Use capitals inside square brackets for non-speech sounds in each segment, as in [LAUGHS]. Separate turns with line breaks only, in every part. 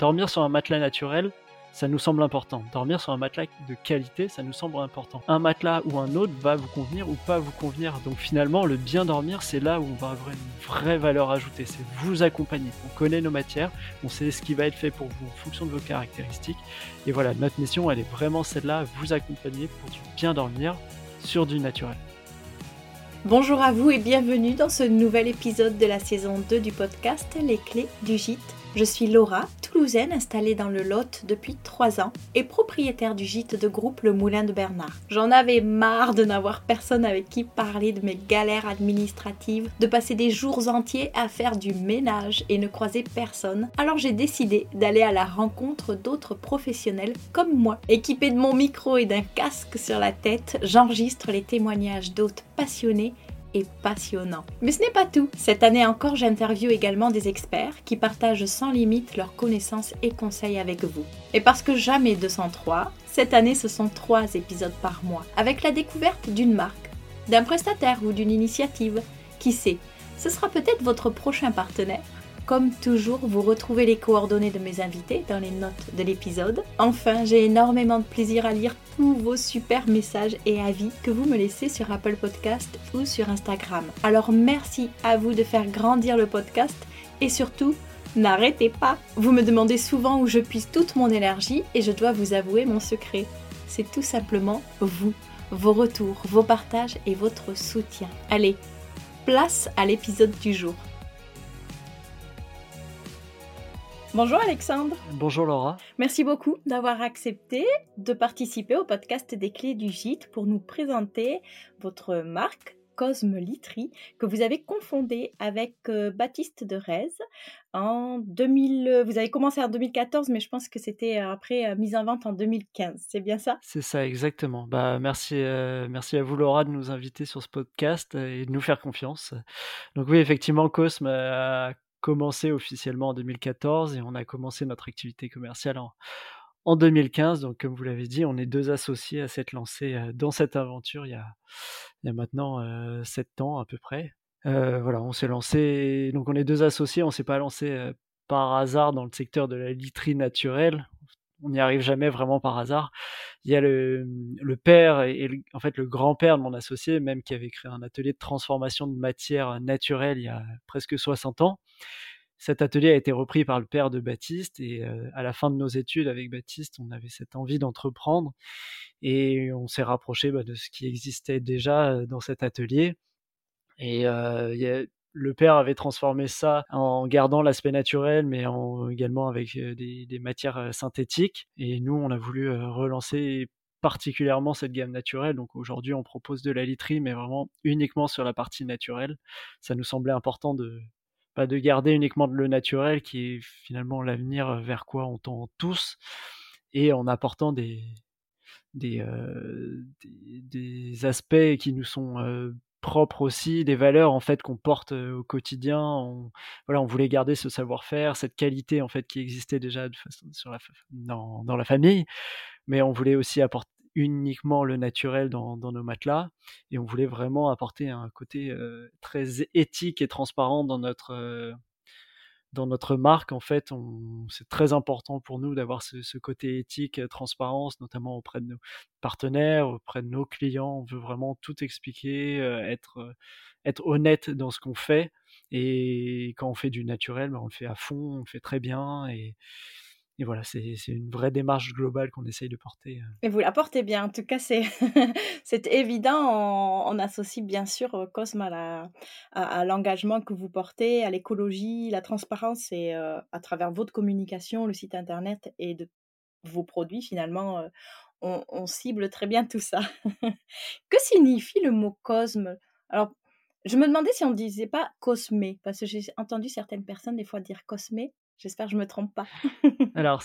dormir sur un matelas naturel, ça nous semble important. Dormir sur un matelas de qualité, ça nous semble important. Un matelas ou un autre va vous convenir ou pas vous convenir. Donc finalement, le bien dormir, c'est là où on va avoir une vraie valeur ajoutée. C'est vous accompagner. On connaît nos matières, on sait ce qui va être fait pour vous en fonction de vos caractéristiques. Et voilà, notre mission, elle est vraiment celle-là, vous accompagner pour du bien dormir sur du naturel.
Bonjour à vous et bienvenue dans ce nouvel épisode de la saison 2 du podcast Les clés du gîte je suis Laura, toulousaine installée dans le Lot depuis 3 ans et propriétaire du gîte de groupe Le Moulin de Bernard. J'en avais marre de n'avoir personne avec qui parler de mes galères administratives, de passer des jours entiers à faire du ménage et ne croiser personne. Alors j'ai décidé d'aller à la rencontre d'autres professionnels comme moi. Équipée de mon micro et d'un casque sur la tête, j'enregistre les témoignages d'hôtes passionnés et passionnant. Mais ce n'est pas tout. Cette année encore, j'interviewe également des experts qui partagent sans limite leurs connaissances et conseils avec vous. Et parce que jamais 203, cette année ce sont trois épisodes par mois, avec la découverte d'une marque, d'un prestataire ou d'une initiative. Qui sait, ce sera peut-être votre prochain partenaire comme toujours, vous retrouvez les coordonnées de mes invités dans les notes de l'épisode. Enfin, j'ai énormément de plaisir à lire tous vos super messages et avis que vous me laissez sur Apple Podcast ou sur Instagram. Alors merci à vous de faire grandir le podcast et surtout, n'arrêtez pas. Vous me demandez souvent où je puise toute mon énergie et je dois vous avouer mon secret. C'est tout simplement vous, vos retours, vos partages et votre soutien. Allez, place à l'épisode du jour. Bonjour Alexandre.
Bonjour Laura.
Merci beaucoup d'avoir accepté de participer au podcast des clés du gîte pour nous présenter votre marque Cosme Litry que vous avez confondée avec euh, Baptiste de Rez en 2000. Vous avez commencé en 2014, mais je pense que c'était euh, après euh, mise en vente en 2015. C'est bien ça?
C'est ça, exactement. Bah, merci, merci à vous Laura de nous inviter sur ce podcast et de nous faire confiance. Donc oui, effectivement, Cosme a commencé officiellement en 2014 et on a commencé notre activité commerciale en, en 2015. Donc, comme vous l'avez dit, on est deux associés à s'être lancés euh, dans cette aventure il y a, maintenant euh, sept ans à peu près. Euh, voilà, on s'est lancé. Donc, on est deux associés. On s'est pas lancé par hasard dans le secteur de la literie naturelle. On n'y arrive jamais vraiment par hasard. Il y a le, père et, en fait le grand-père de mon associé, même qui avait créé un atelier de transformation de matière naturelle il y a presque 60 ans cet atelier a été repris par le père de Baptiste et euh, à la fin de nos études avec Baptiste, on avait cette envie d'entreprendre et on s'est rapproché bah, de ce qui existait déjà euh, dans cet atelier. Et euh, le père avait transformé ça en gardant l'aspect naturel, mais en, également avec des, des, matières synthétiques. Et nous, on a voulu relancer particulièrement cette gamme naturelle. Donc aujourd'hui, on propose de la literie, mais vraiment uniquement sur la partie naturelle. Ça nous semblait important de, pas de garder uniquement le naturel qui est finalement l'avenir vers quoi on tend tous et en apportant des des, euh, aspects qui nous sont euh, propres aussi, des valeurs en fait qu'on porte au quotidien. On, voilà, on voulait garder ce savoir-faire, cette qualité en fait qui existait déjà sur la, dans, dans la famille, mais on voulait aussi apporter uniquement le naturel dans, nos matelas et on voulait vraiment apporter un côté très éthique et transparent dans notre dans notre marque en fait c'est très important pour nous d'avoir ce, côté éthique transparence notamment auprès de nos partenaires auprès de nos clients. On veut vraiment tout expliquer être être honnête dans ce qu'on fait. Et quand on fait du naturel ben, on le fait à fond on le fait très bien et voilà, c'est une vraie démarche globale qu'on essaye de porter. Euh.
Et vous la portez bien, en tout cas, c'est [LAUGHS] évident. On, associe bien sûr euh, Cosme à, l'engagement que vous portez, à l'écologie, la transparence et euh, à travers votre communication, le site internet et vos produits, finalement, on, on, cible très bien tout ça. [LAUGHS] que signifie le mot Cosme? Alors, je me demandais si on ne disait pas Cosme, parce que j'ai entendu certaines personnes des fois dire Cosme. J'espère que je me trompe pas. [LAUGHS]
Alors,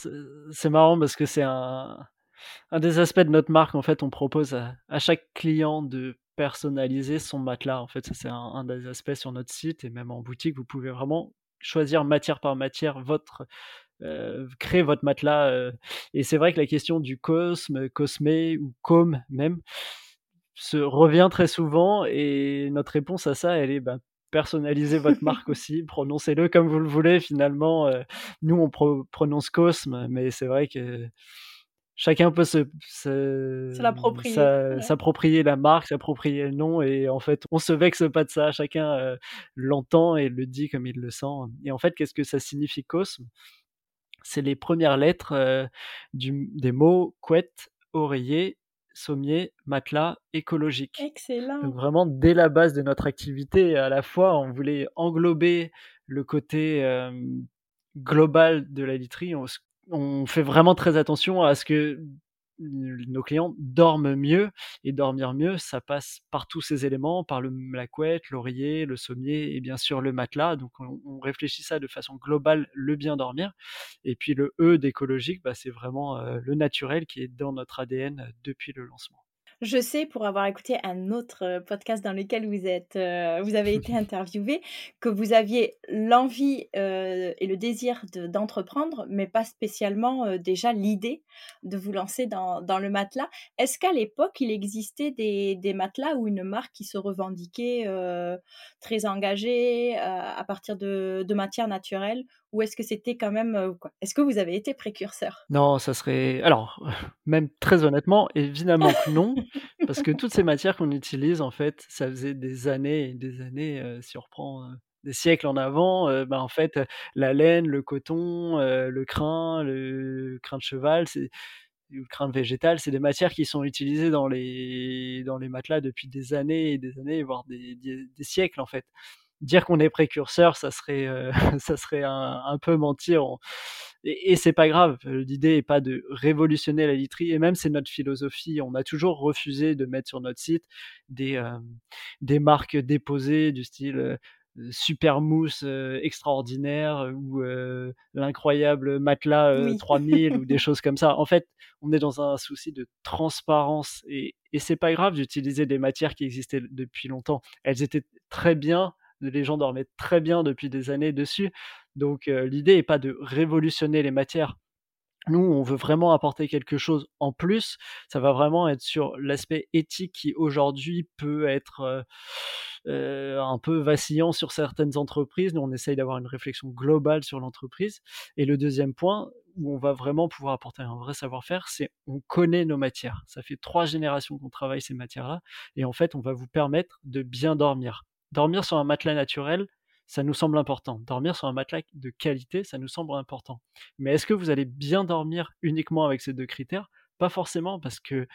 c'est marrant parce que c'est un, un, des aspects de notre marque. En fait, on propose à, chaque client de personnaliser son matelas. En fait, ça, c'est un, des aspects sur notre site et même en boutique. Vous pouvez vraiment choisir matière par matière votre. Euh, créer votre matelas. Euh. et c'est vrai que la question du cosme, cosmé ou com même se revient très souvent et notre réponse à ça, elle est bah, personnalisez votre [LAUGHS] marque aussi, prononcez-le comme vous le voulez finalement. nous, on prononce Cosme, mais c'est vrai que chacun peut se, s'approprier la marque, s'approprier le nom, et en fait, on se vexe pas de ça. Chacun l'entend et le dit comme il le sent. Et en fait, qu'est-ce que ça signifie Cosme? C'est les premières lettres du, des mots couette, oreiller, sommier, matelas, écologique.
Excellent.
Donc vraiment, dès la base de notre activité, à la fois, on voulait englober le côté global de la literie. On, on, fait vraiment très attention à ce que nos clients dorment mieux et dormir mieux, ça passe par tous ces éléments, par le, la couette, l'oreiller, le sommier et bien sûr le matelas. Donc on, réfléchit ça de façon globale, le bien dormir. Et puis le E d'écologique, bah, c'est vraiment le naturel qui est dans notre ADN depuis le lancement.
Je sais, pour avoir écouté un autre podcast dans lequel vous, êtes, vous avez été [LAUGHS] interviewé, que vous aviez l'envie et le désir d'entreprendre, mais pas spécialement déjà l'idée de vous lancer dans, dans le matelas. Est-ce qu'à l'époque, il existait des, des, matelas ou une marque qui se revendiquait très engagée à partir de, de matières naturelles ou est-ce que c'était quand même quoi? Est-ce que vous avez été précurseur?
Non, ça serait alors [LAUGHS] même très honnêtement, évidemment que non, parce que toutes ces [LAUGHS] matières qu'on utilise en fait, ça faisait des années et des années. si on reprend des siècles en avant, ben en fait la laine, le coton, le crin, le crin de cheval, c'est le crin de végétal, c'est des matières qui sont utilisées dans les dans les matelas depuis des années et des années, voire des, des siècles en fait dire qu'on est précurseur, ça serait, euh, [LAUGHS] ça serait un, peu mentir. Et, et c'est pas grave. L'idée est pas de révolutionner la literie. Et même c'est notre philosophie. On a toujours refusé de mettre sur notre site des, euh, des marques déposées du style euh, super mousse extraordinaire ou l'incroyable matelas 3000 ou des [LAUGHS] choses comme ça. En fait, on est dans un souci de transparence et, et c'est pas grave d'utiliser des matières qui existaient depuis longtemps. Elles étaient très bien les gens dormaient très bien depuis des années dessus. Donc l'idée n'est pas de révolutionner les matières. Nous, on veut vraiment apporter quelque chose en plus. Ça va vraiment être sur l'aspect éthique qui aujourd'hui peut être un peu vacillant sur certaines entreprises. Nous, on essaye d'avoir une réflexion globale sur l'entreprise. Et le deuxième point, où on va vraiment pouvoir apporter un vrai savoir-faire, c'est on connaît nos matières. Ça fait trois générations qu'on travaille ces matières-là. Et en fait, on va vous permettre de bien dormir dormir sur un matelas naturel, ça nous semble important. Dormir sur un matelas de qualité, ça nous semble important. Mais est-ce que vous allez bien dormir uniquement avec ces deux critères? Pas forcément, parce que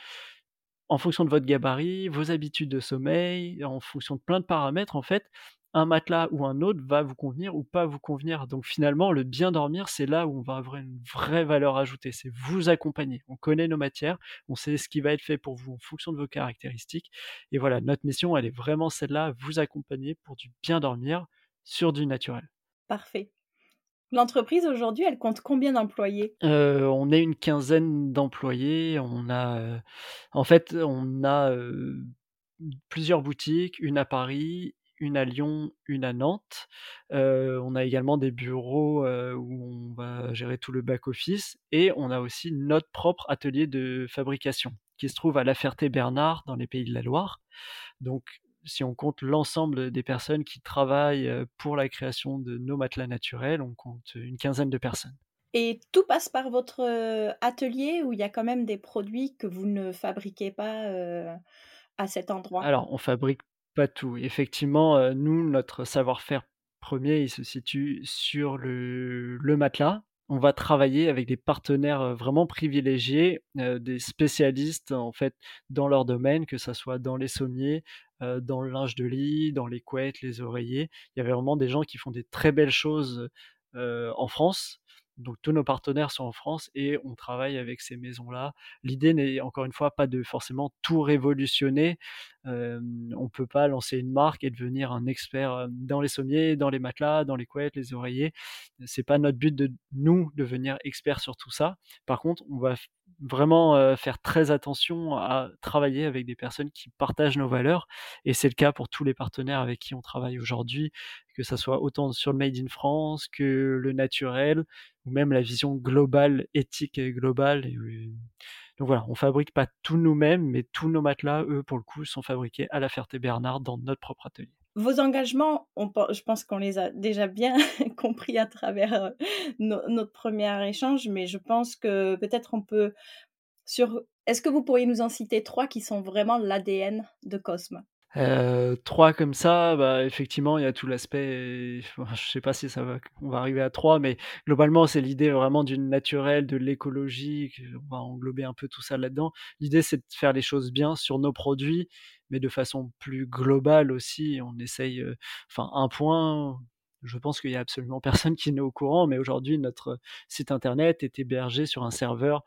en fonction de votre gabarit, vos habitudes de sommeil, en fonction de plein de paramètres, en fait, un matelas ou un autre va vous convenir ou pas vous convenir. Donc finalement, le bien dormir, c'est là où on va avoir une vraie valeur ajoutée. C'est vous accompagner. On connaît nos matières, on sait ce qui va être fait pour vous en fonction de vos caractéristiques. Et voilà, notre mission, elle est vraiment celle-là, vous accompagner pour du bien dormir sur du naturel.
Parfait. L'entreprise aujourd'hui, elle compte combien d'employés?
Euh, On est une quinzaine d'employés. On a, euh, en fait, on a euh, plusieurs boutiques, une à Paris, une à Lyon, une à Nantes. on a également des bureaux où on va gérer tout le back-office et on a aussi notre propre atelier de fabrication qui se trouve à La Ferté-Bernard dans les Pays de la Loire. Donc, si on compte l'ensemble des personnes qui travaillent pour la création de nos matelas naturels, on compte une quinzaine de personnes.
Et tout passe par votre atelier où il y a quand même des produits que vous ne fabriquez pas à cet endroit?
Alors, on fabrique tout. Effectivement, nous, notre savoir-faire premier, il se situe sur le matelas. On va travailler avec des partenaires, vraiment privilégiés, des spécialistes, en fait, dans leur domaine, que ça soit dans les sommiers, dans le linge de lit, dans les couettes, les oreillers. Il y avait vraiment des gens qui font des très belles choses, en France. Donc tous nos partenaires sont en France et on travaille avec ces maisons-là. L'idée n'est encore une fois pas de forcément tout révolutionner. Euh, on peut pas lancer une marque et devenir un expert dans les sommiers, dans les matelas, dans les couettes, les oreillers. C'est pas notre but de nous devenir experts sur tout ça. Par contre, on va vraiment faire très attention à travailler avec des personnes qui partagent nos valeurs et c'est le cas pour tous les partenaires avec qui on travaille aujourd'hui que ça soit autant sur le Made in France que le naturel, ou même la vision globale, éthique et globale. Donc voilà, on fabrique pas tout nous-mêmes, mais tous nos matelas, eux, pour le coup, sont fabriqués à la Ferté-Bernard dans notre propre atelier.
Vos engagements, je pense qu'on les a déjà bien [LAUGHS] compris à travers, no notre 1er échange, mais je pense que peut-être on peut sur est-ce que vous pourriez nous en citer 3 qui sont vraiment l'ADN de Cosme?
Heu, 3 comme ça, bah, effectivement, il y a tout l'aspect enfin, [LAUGHS] je sais pas si ça va on va arriver à 3, mais globalement, c'est l'idée vraiment du naturel, de l'écologie, qu'on va englober un peu tout ça là-dedans. L'idée, c'est de faire les choses bien sur nos produits, mais de façon plus globale aussi. On essaye, heu enfin, un point, je pense qu'il y a absolument [LAUGHS] personne qui n'est au courant, mais aujourd'hui, notre site internet est hébergé sur un serveur,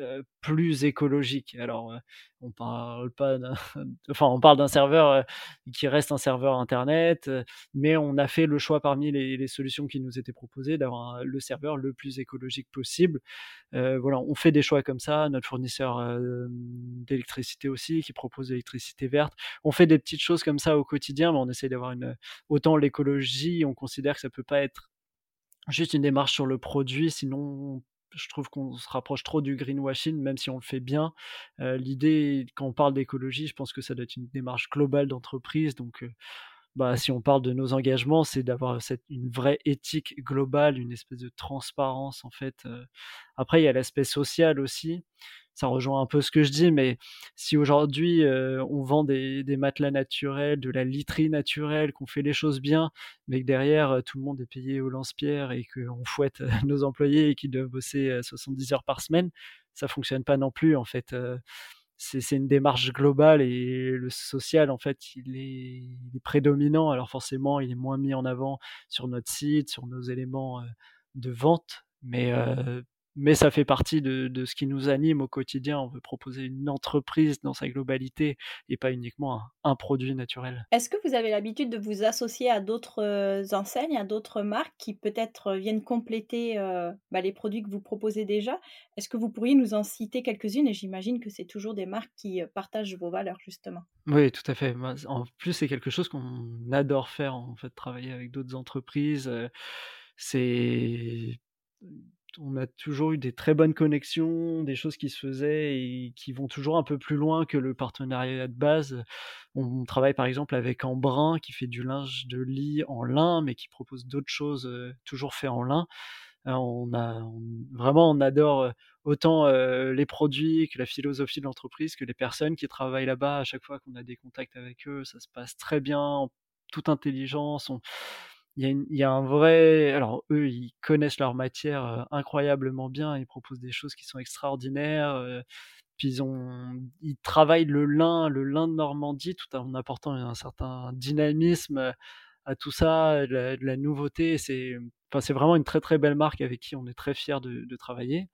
heu, plus écologique. Alors, heu, on parle pas [LAUGHS] enfin, on parle d'un serveur, heu, qui reste un serveur internet, mais on a fait le choix parmi les solutions qui nous étaient proposées d'avoir le serveur le plus écologique possible. Voilà, on fait des choix comme ça. Notre fournisseur, d'électricité aussi, qui propose l'électricité verte. On fait des petites choses comme ça au quotidien, mais on essaie d'avoir une autant l'écologie, on considère que ça peut pas être juste une démarche sur le produit, sinon je trouve qu'on se rapproche trop du greenwashing, même si on le fait bien. L'idée quand on parle d'écologie, je pense que ça doit être une démarche globale d'entreprise, donc bah, si on parle de nos engagements, c'est d'avoir une vraie éthique globale, une espèce de transparence, en fait. Après, il y a l'aspect social aussi. Ça rejoint un peu ce que je dis, mais si aujourd'hui, heu, on vend des des matelas naturels, de la literie naturelle, qu'on fait les choses bien, mais que derrière, heu, tout le monde est payé au lance-pierre et qu'on fouette, heu, [LAUGHS] nos employés et qu'ils doivent bosser, heu, 70 heures par semaine, ça fonctionne pas non plus, en fait. C'est une démarche globale et le social, en fait, il est il est prédominant. Alors forcément, il est moins mis en avant sur notre site, sur nos éléments, de vente, mais heu, mais ça fait partie de de ce qui nous anime au quotidien. On veut proposer une entreprise dans sa globalité et pas uniquement un un produit naturel.
Est-ce que vous avez l'habitude de vous associer à d'autres, heu, enseignes, à d'autres marques qui peut-être viennent compléter, heu, bah, les produits que vous proposez déjà? Est-ce que vous pourriez nous en citer quelques-unes? Et j'imagine que c'est toujours des marques qui, heu, partagent vos valeurs, justement.
Oui, tout à fait. En plus, c'est quelque chose qu'on adore faire, en fait, travailler avec d'autres entreprises, c'est on a toujours eu des très bonnes connexions, des choses qui se faisaient et qui vont toujours un peu plus loin que le partenariat de base. On travaille, par exemple, avec Embrun qui fait du linge de lit en lin, mais qui propose d'autres choses, heu, toujours fait en lin. Heu, on a vraiment, on adore, heu, autant, les produits que la philosophie de l'entreprise, que les personnes qui travaillent là-bas. À chaque fois qu'on a des contacts avec eux, ça se passe très bien, en toute intelligence. Il y a un vrai alors eux, ils connaissent leur matière, incroyablement bien. Ils proposent des choses qui sont extraordinaires, puis ils ont ils travaillent le lin le lin de Normandie, tout en apportant un certain dynamisme, à tout ça, de la nouveauté. C'est, vraiment une très, très belle marque avec qui on est très fiers de travailler.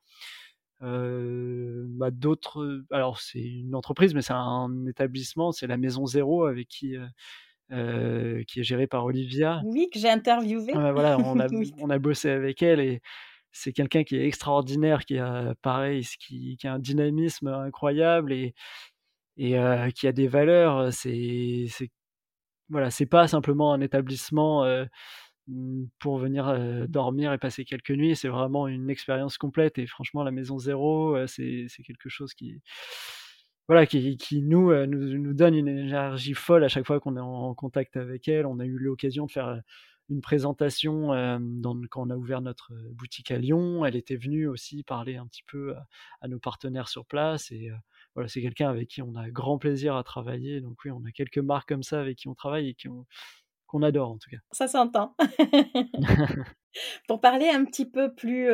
Bah, d'autres, alors c'est une entreprise, mais c'est un établissement, c'est la Maison Zéro avec qui, heu, qui est gérée par Olivia.
Oui, que j'ai interviewée.
Ouais, voilà, on a [LAUGHS]
Oui.
on a bossé avec elle et c'est quelqu'un qui est extraordinaire, qui a pareil, qui qui a un dynamisme incroyable et et heu, qui a des valeurs, c'est voilà, c'est pas simplement un établissement, heu, mmh, pour venir, dormir et passer quelques nuits. C'est vraiment une expérience complète et franchement, la Maison Zéro, c'est quelque chose qui voilà, qui qui nous, nous nous donne une énergie folle à chaque fois qu'on est en contact avec elle. On a eu l'occasion de faire, heu, une présentation, dans quand on a ouvert notre boutique à Lyon. Elle était venue aussi parler un petit peu à à nos partenaires sur place et voilà, c'est quelqu'un avec qui on a grand plaisir à travailler. Donc oui, on a quelques marques comme ça avec qui on travaille et qui ont qu'on adore, en tout cas.
Ça s'entend. [LAUGHS] [LAUGHS] Pour parler un petit peu plus,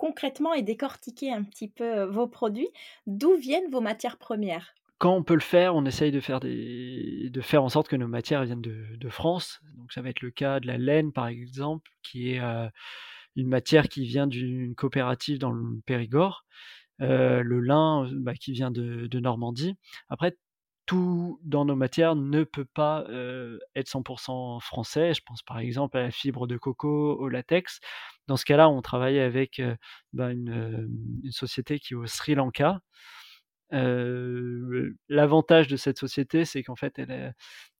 concrètement et décortiquer un petit peu, heu, vos produits, d'où viennent vos matières premières?
Quand on peut le faire, on essaye de faire de faire en sorte que nos matières viennent de France. Donc ça va être le cas de la laine, par exemple, qui est, heu, une matière qui vient d'une coopérative dans le Périgord. Heu, le lin, bah, qui vient de de Normandie. Après, tout dans nos matières ne peut pas, heu, être 100 % français. Je pense, par exemple, à la fibre de coco, au latex. Dans ce cas-là, on travaille avec, bah, une, hem, une société qui est au Sri Lanka. L'avantage de cette société, c'est qu'en fait,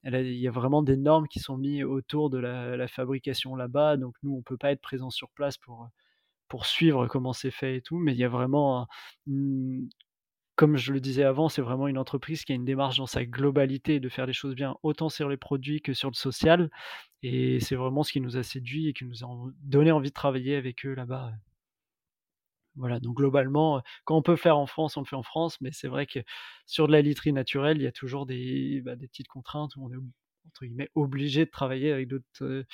il y a vraiment des normes qui sont mis autour de la fabrication là-bas. Donc nous, on peut pas être présent sur place pour, suivre comment c'est fait et tout, mais il y a vraiment comme je le disais avant, c'est vraiment une entreprise qui a une démarche dans sa globalité de faire les choses bien, autant sur les produits que sur le social et c'est vraiment ce qui nous a séduit et qui nous a donné envie de travailler avec eux là-bas. Voilà, donc globalement, quand on peut faire en France, on le fait en France, mais c'est vrai que sur de la literie naturelle, il y a toujours des, bah, petites contraintes où on est entre guillemets «obligé» de travailler avec d'autres,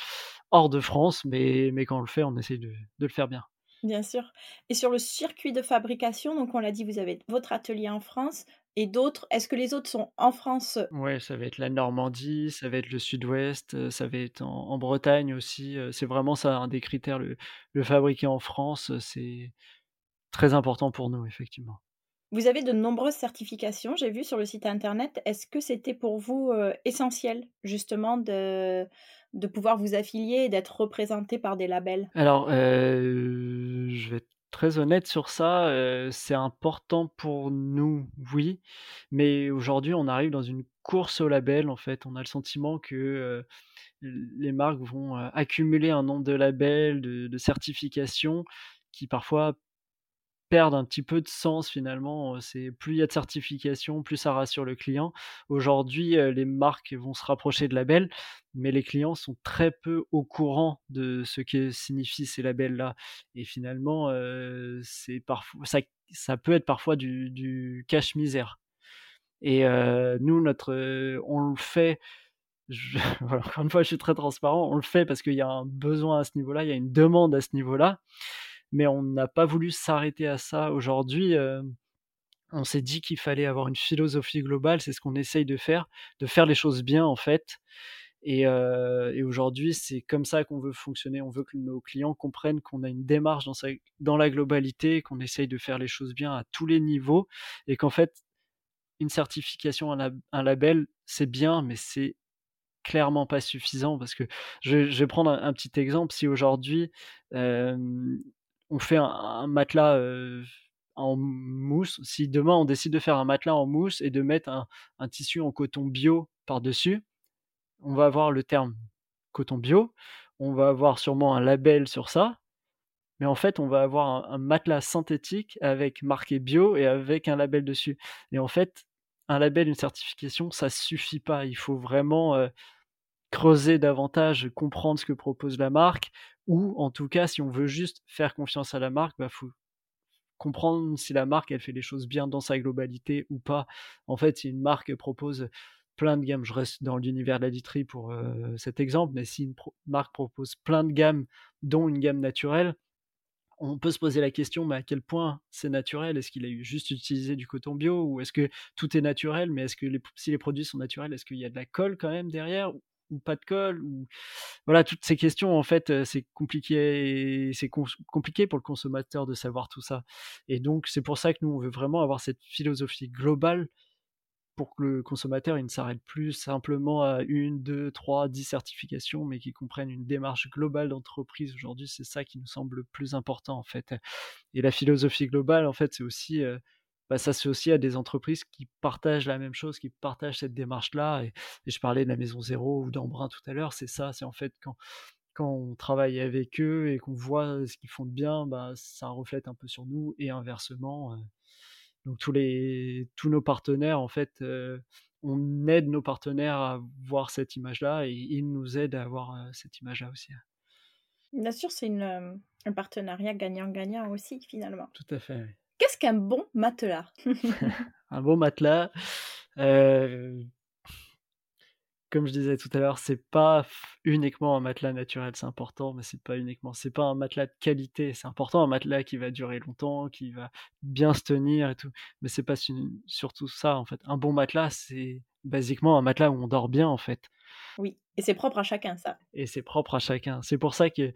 hors de France, mais quand on le fait, on essaye de de le faire bien.
Bien sûr et sur le circuit de fabrication, donc on l'a dit, vous avez votre atelier en France et d'autres. Est-ce que les autres sont en France?
Ouais, ça va être la Normandie, ça va être le Sud-Ouest, heu, ça va être en en Bretagne aussi, heu, c'est vraiment ça un des critères, le le fabriquer en France, c'est très important pour nous, effectivement.
Vous avez de nombreuses certifications, j'ai vu sur le site internet. Est-ce que c'était pour vous, essentiel justement de de pouvoir vous affilier et d'être représenté par des labels?
Alors, heu, je vais être très honnête sur ça, heu, c'est important pour nous, oui, mais aujourd'hui, on arrive dans une course aux labels, en fait. On a le sentiment que, heu, les marques vont, accumuler un nombre de labels, de de certifications qui parfois perdent un petit peu de sens finalement, c'est plus il y a de certifications, plus ça rassure le client. Aujourd'hui, les marques vont se rapprocher de labels, mais les clients sont très peu au courant de ce que signifient ces labels-là et finalement, c'est parfois ça ça peut être parfois du du cache-misère et heu, nous notre, on le fait [LAUGHS] encore une fois, je suis très transparent, on le fait parce qu'il y a un besoin à ce niveau-là, il y a une demande à ce niveau-là mais on n'a pas voulu s'arrêter à ça. Aujourd'hui, heu, on s'est dit qu'il fallait avoir une philosophie globale, c'est ce qu'on essaye de faire, de faire les choses bien en fait et heu et aujourd'hui, c'est comme ça qu'on veut fonctionner. On veut que nos clients comprennent qu'on a une démarche dans dans la globalité, qu'on essaye de faire les choses bien à tous les niveaux et qu'en fait, une certification, un lab un label, c'est bien, mais c'est clairement pas suffisant parce que je vais prendre un petit exemple. Si aujourd'hui, hem, on fait un matelas, en mousse, si demain on décide de faire un matelas en mousse et de mettre un tissu en coton bio par-dessus, on va avoir le terme coton bio, on va avoir sûrement un label sur ça, mais en fait, on va avoir un matelas synthétique avec marqué bio et avec un label dessus. Et en fait, un label, une certification, ça suffit pas. Il faut vraiment, creuser davantage, comprendre ce que propose la marque ou en tout cas, si on veut juste faire confiance à la marque, bah, faut comprendre si la marque, elle fait les choses bien dans sa globalité ou pas. En fait, si une marque propose plein de gammes, je reste dans l'univers de la literie pour, heu, cet exemple, mais si une marque propose plein de gammes, dont une gamme naturelle, on peut se poser la question, mais à quel point c'est naturel? Est-ce qu'il a juste utilisé du coton bio ou est-ce que tout est naturel? Mais est-ce que les si les produits sont naturels, est-ce qu'il y a de la colle quand même derrière? Ou pas de colle? Ou voilà, toutes ces questions en fait, c'est compliqué c'est compliqué pour le consommateur de savoir tout ça et donc c'est pour ça que nous, on veut vraiment avoir cette philosophie globale pour que le consommateur, il ne s'arrête plus simplement à 1-2-3-10 certifications, mais qu'il comprenne une démarche globale d'entreprise. Aujourd'hui, c'est ça qui nous semble le plus important, en fait et la philosophie globale, en fait, c'est aussi, bah, s'associer à des entreprises qui partagent la même chose, qui partagent cette démarche-là et et je parlais de la Maison Zéro ou d'Embrun tout à l'heure, c'est ça, c'est en fait quand quand on travaille avec eux et qu'on voit ce qu'ils font de bien, bah, ça reflète un peu sur nous et inversement, donc tous les tous nos partenaires en fait, on aide nos partenaires à voir cette image-là et ils nous aident à avoir, cette image-là aussi.
Bien sûr, c'est un partenariat gagnant-gagnant aussi finalement.
Tout à fait, oui.
Qu'est-ce qu'un bon matelas? [LAUGHS] [LAUGHS]
Un bon matelas, heu comme je disais tout à l'heure, c'est pas uniquement un matelas naturel, c'est important, mais c'est pas uniquement. C'est pas un matelas de qualité, c'est important un matelas qui va durer longtemps, qui va bien se tenir et tout, mais c'est pas su surtout ça, en fait. Un bon matelas, c'est basiquement un matelas où on dort bien, en fait
Oui et c'est propre à chacun ça.
et c'est propre à chacun. C'est pour ça que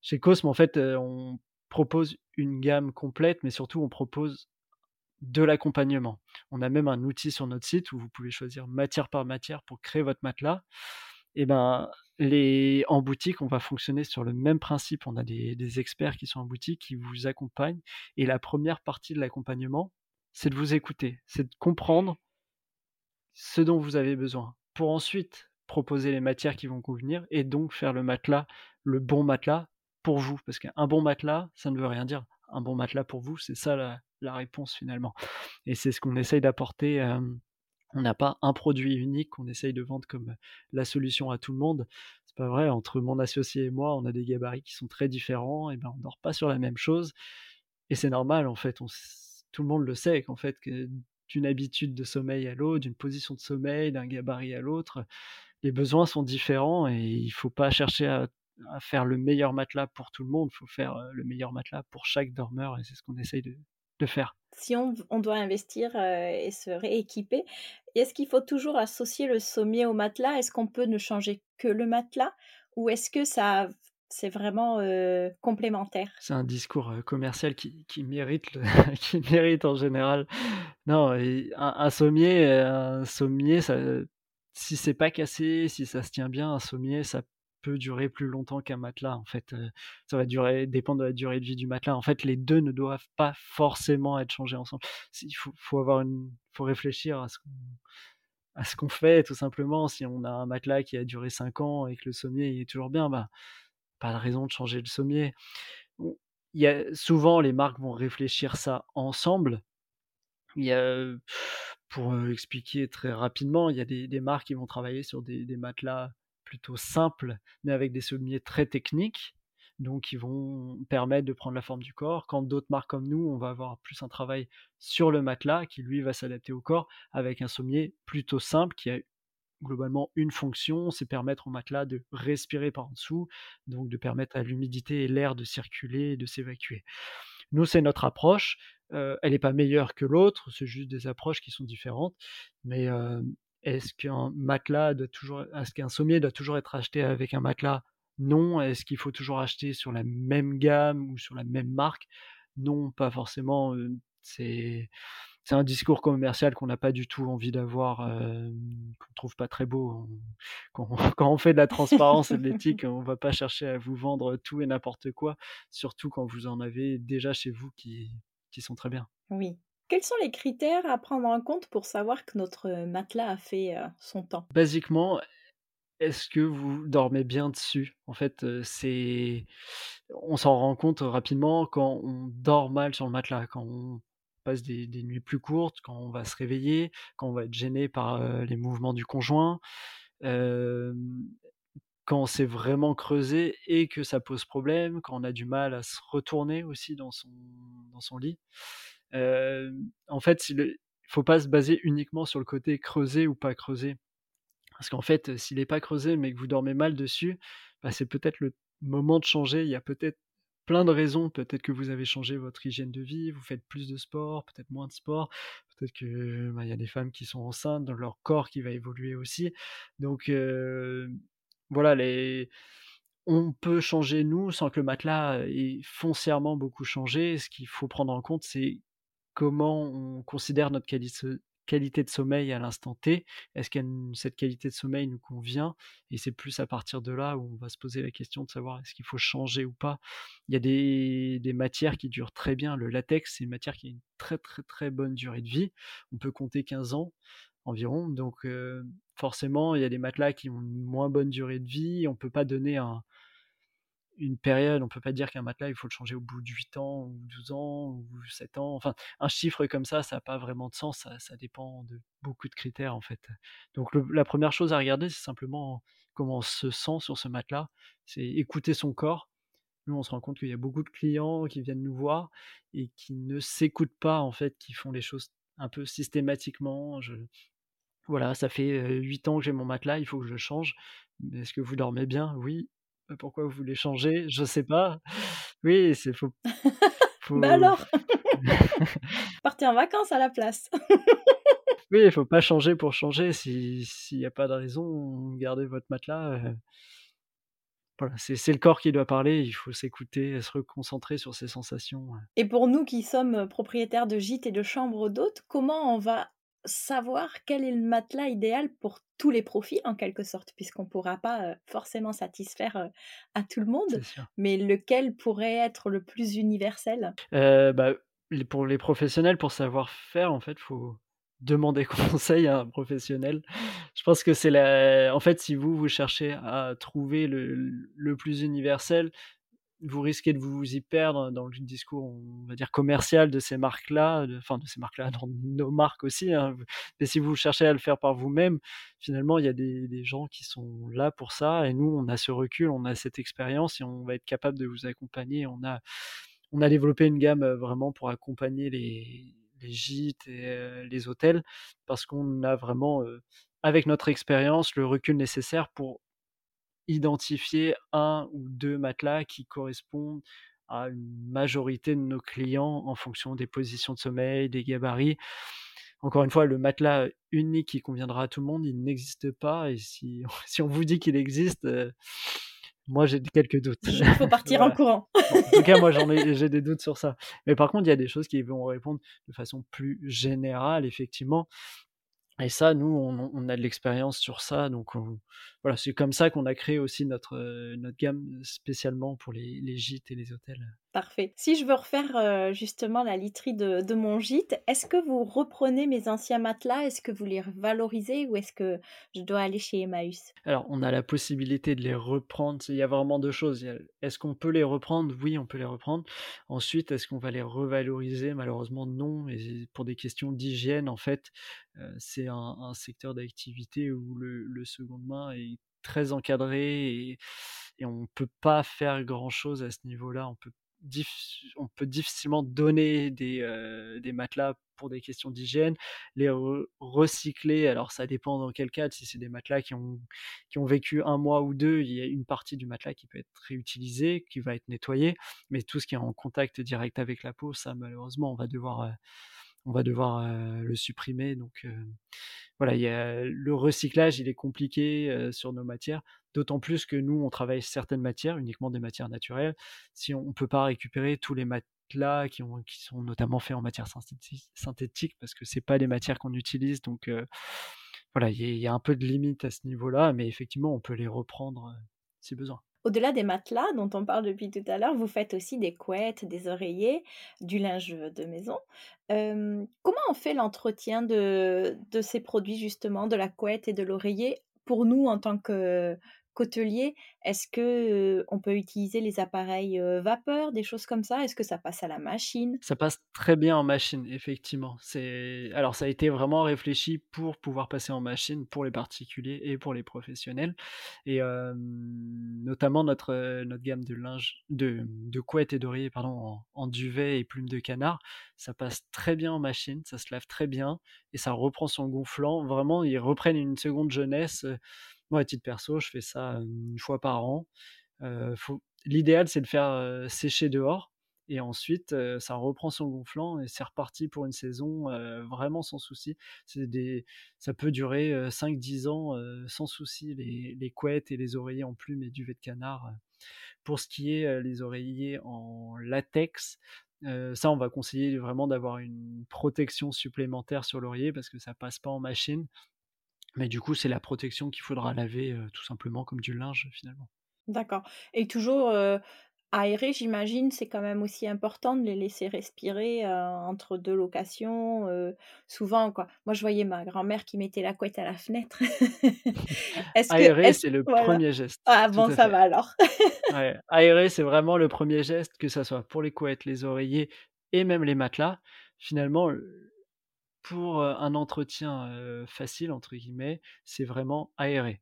chez Cosme, en fait, heu, on propose une gamme complète, mais surtout on propose de l'accompagnement. On a même un outil sur notre site où vous pouvez choisir matière par matière pour créer votre matelas et ben, les en boutique, on va fonctionner sur le même principe. On a des des experts qui sont en boutique, qui vous accompagnent et la première partie de l'accompagnement, c'est de vous écouter, c'est de comprendre ce dont vous avez besoin pour ensuite proposer les matières qui vont convenir et donc faire le matelas, le bon matelas pour vous. Parce qu'un bon matelas, ça ne veut rien dire. un bon matelas pour vous? C'est ça la réponse finalement et c'est ce qu'on essaye d'apporter, on n'a pas un produit unique qu'on essaye de vendre comme, la solution à tout le monde. C'est pas vrai, entre mon associé et moi, on a des gabarits qui sont très différents et ben, on dort pas sur la même chose et c'est normal en fait, on tout le monde le sait qu'en fait d'une habitude de sommeil à l'autre, d'une position de sommeil, d'un gabarit à l'autre, les besoins sont différents et il faut pas chercher à à faire le meilleur matelas pour tout le monde, il faut faire, le meilleur matelas pour chaque dormeur et c'est ce qu'on essaye de de faire.
Si on doit investir, et se rééquiper, est-ce qu'il faut toujours associer le sommier au matelas? Est-ce qu'on peut ne changer que le matelas? Ou est-ce que ça c'est vraiment, complémentaire?
C'est un discours, commercial qui qui mérite le [LAUGHS] qui mérite en général. Non et un un sommier, un sommier ça si c'est pas cassé, si ça se tient bien, un sommier, ça peut durer plus longtemps qu'un matelas en fait, ça va durer dépendre de la durée de vie du matelas. En fait, les 2 ne doivent pas forcément être changés ensemble. Il faut faut avoir une faut réfléchir à ce qu'on à ce qu'on fait tout simplement. Si on a un matelas qui a duré 5 ans et que le sommier est toujours bien, bah, pas de raison de changer le sommier. Il y a souvent les marques vont réfléchir ça ensemble. Il y a, pour, expliquer très rapidement, il y a des marques qui vont travailler sur des matelas plutôt simples, mais avec des sommiers très techniques, donc qui vont permettre de prendre la forme du corps. Quand d'autres marques comme nous, on va avoir plus un travail sur le matelas qui lui va s'adapter au corps avec un sommier plutôt simple qui a globalement une fonction, c'est permettre au matelas de respirer par en dessous, donc de permettre à l'humidité et l'air de circuler et de s'évacuer. Nous, c'est notre approche, heu, elle est pas meilleure que l'autre, c'est juste des approches qui sont différentes, mais hem, est-ce qu'un matelas doit toujours est-ce qu'un sommier doit toujours être acheté avec un matelas? Non. Est-ce qu'il faut toujours acheter sur la même gamme ou sur la même marque? Non, pas forcément, heu, c'est c'est un discours commercial qu'on n'a pas du tout envie d'avoir, hem, qu'on trouve pas très beau. [LAUGHS] Quand on fait de la transparence et de l'éthique, on va pas chercher à vous vendre tout et n'importe quoi, surtout quand vous en avez déjà chez vous qui qui sont très bien.
Oui. Quels sont les critères à prendre en compte pour savoir que notre, heu, matelas a fait, heu, son temps?
Basiquement, est-ce que vous dormez bien dessus? En fait, heu, c'est on s'en rend compte rapidement quand on dort mal sur le matelas, quand on passe des nuits plus courtes, quand on va se réveiller, quand on va être gêné par, les mouvements du conjoint, hem, quand c'est vraiment creusé et que ça pose problème, quand on a du mal à se retourner aussi dans son dans son lit. En fait, il faut pas se baser uniquement sur le côté creusé ou pas creusé. Parce qu'en fait, s'il est pas creusé, mais que vous dormez mal dessus, bah, c'est peut-être le moment de changer. Il y a peut-être plein de raisons. Peut-être que vous avez changé votre hygiène de vie, vous faites plus de sport, peut-être moins de sport, peut-être que, bah, y a des femmes qui sont enceintes, donc leur corps qui va évoluer aussi. Donc voilà, les on peut changer nous sans que le matelas ait foncièrement beaucoup changé. Ce qu'il faut prendre en compte, c'est comment on considère notre qualité de sommeil à l'instant T. Est-ce n cette qualité de sommeil nous convient? Et c'est plus à partir de là où on va se poser la question de savoir est-ce qu'il faut changer ou pas? Il y a des matières qui durent très bien. Le latex, c'est une matière qui a une très, très, très bonne durée de vie. On peut compter 15 ans environ, donc heu, forcément, il y a des matelas qui ont une moins bonne durée de vie. On peut pas donner un une période, on peut pas dire qu'un matelas, il faut le changer au bout de 8 ans ou 12 ans ou 7 ans. Enfin, un chiffre comme ça, ça a pas vraiment de sens, ça ça dépend de beaucoup de critères, en fait. Donc la 1re chose à regarder, c'est simplement comment on se sent sur ce matelas, c'est écouter son corps. Nous, on se rend compte qu'il y a beaucoup de clients qui viennent nous voir et qui ne s'écoutent pas, en fait, qui font les choses un peu systématiquement. Je voilà, ça fait, heu, 8 ans que j'ai mon matelas, il faut que je change. Est-ce que vous dormez bien? Oui. Pourquoi vous voulez changer? Je sais pas. Oui, c'est faut
Bah, alors? [LAUGHS] Partez en vacances à la place.
Oui, il faut pas changer pour changer. Si s'il y a pas de raison, gardez votre matelas, voilà, c'est le corps qui doit parler, il faut s'écouter se reconcentrer sur ses sensations.
Et pour nous qui sommes propriétaires de gîtes et de chambres d'hôtes, comment on va savoir quel est le matelas idéal pour tous les profils en quelque sorte? Puisqu'on pourra pas, heu, forcément satisfaire, heu, à tout le monde, mais lequel pourrait être le plus universel?
Heu, bah, pour les professionnels, pour savoir faire, en fait, faut demander [LAUGHS] conseil à un professionnel. Je pense que c'est la en fait, si vous, vous cherchez à trouver le le plus universel, vous risquez de vous y perdre dans le discours, on va dire commercial de ces marques-là, enfin de, ces marques-là, dans nos marques aussi. Hein. Mais si vous cherchez à le faire par vous-même, finalement, il y a des, gens qui sont là pour ça. Et nous, on a ce recul, on a cette expérience et on va être capable de vous accompagner. On a, on a développé une gamme vraiment pour accompagner les, les gîtes et les hôtels parce qu'on a vraiment, avec notre expérience, le recul nécessaire pour identifier un ou deux matelas qui correspondent à une majorité de nos clients en fonction des positions de sommeil, des gabarits. Encore une fois, le matelas unique qui conviendra à tout le monde, il n'existe pas. Et si, [LAUGHS] si on vous dit qu'il existe, moi j'ai quelques doutes.
Il faut [LAUGHS] partir en courant.
en tout cas, moi j'en ai, [LAUGHS] j'ai des doutes sur ça. Mais par contre, il y a des choses qui vont répondre de façon plus générale, effectivement. Et ça, nous, on, a de l'expérience sur ça. Donc, voilà, c'est comme ça qu'on a créé aussi notre, notre gamme spécialement pour les, les, gîtes et les hôtels.
Parfait. Si je veux refaire justement la literie de, de mon gîte, est-ce que vous reprenez mes anciens matelas? Est-ce que vous les valorisez ou est-ce que je dois aller chez Emmaüs?
Alors, on a la possibilité de les reprendre. Il y a vraiment deux choses. Est-ce qu'on peut les reprendre? Oui, on peut les reprendre. Ensuite, est-ce qu'on va les revaloriser? Malheureusement, non. Et pour des questions d'hygiène, en fait, c'est un, secteur d'activité où le, seconde main est très encadré et, on ne peut pas faire grand-chose à ce niveau-là. On peut, on peut difficilement donner des, matelas pour des questions d'hygiène, les recycler. Alors ça dépend dans quel cadre. Si c'est des matelas qui ont, qui ont vécu un mois ou deux, il y a une partie du matelas qui peut être réutilisée, qui va être nettoyée. Mais tout ce qui est en contact direct avec la peau, ça malheureusement, on va devoir on va devoir le supprimer. Donc voilà, le recyclage, il est compliqué sur nos matières, d'autant plus que nous, on travaille certaines matières, uniquement des matières naturelles. Si on ne peut pas récupérer tous les matelas qui, ont, qui sont notamment faits en matière synthétique, parce que c'est pas des matières qu'on utilise, donc voilà, il y, a un peu de limite à ce niveau-là, mais effectivement, on peut les reprendre si besoin.
Au-delà des matelas dont on parle depuis tout à l'heure, vous faites aussi des couettes, des oreillers, du linge de maison. comment on fait l'entretien de, de, ces produits justement, de la couette et de l'oreiller pour nous en tant que, hôtelier, est-ce que on peut utiliser les appareils vapeur, des choses comme ça? Est-ce que ça passe à la machine?
Ça passe très bien en machine, effectivement. C'est alors ça a été vraiment réfléchi pour pouvoir passer en machine pour les particuliers et pour les professionnels. Et notamment notre notre gamme de linge, de couettes et d'oreillers, pardon, en, en, duvet et plumes de canard, ça passe très bien en machine, ça se lave très bien et ça reprend son gonflant. Vraiment, ils reprennent une seconde jeunesse. Moi, à titre perso, je fais ça une fois par an. L'idéal, c'est de faire sécher dehors. Et ensuite, ça reprend son gonflant et c'est reparti pour une saison vraiment sans souci. Ça peut durer 5-10 ans sans souci, les, couettes et les oreillers en plumes et duvet de canard. Pour ce qui est les oreillers en latex, ça, on va conseiller vraiment d'avoir une protection supplémentaire sur l'oreiller parce que ça passe pas en machine. Mais du coup, c'est la protection qu'il faudra laver tout simplement comme du linge finalement.
D'accord. Et toujours aérer, j'imagine, c'est quand même aussi important de les laisser respirer entre deux locations. souvent, quoi. Moi, je voyais ma grand-mère qui mettait la couette à la fenêtre. [LAUGHS]
aérer, c'est le premier geste.
Ah bon, ça va alors.
Aérer, c'est vraiment le premier geste, que ce soit pour les couettes, les oreillers et même les matelas. Finalement, pour un entretien facile, entre guillemets, c'est vraiment aéré.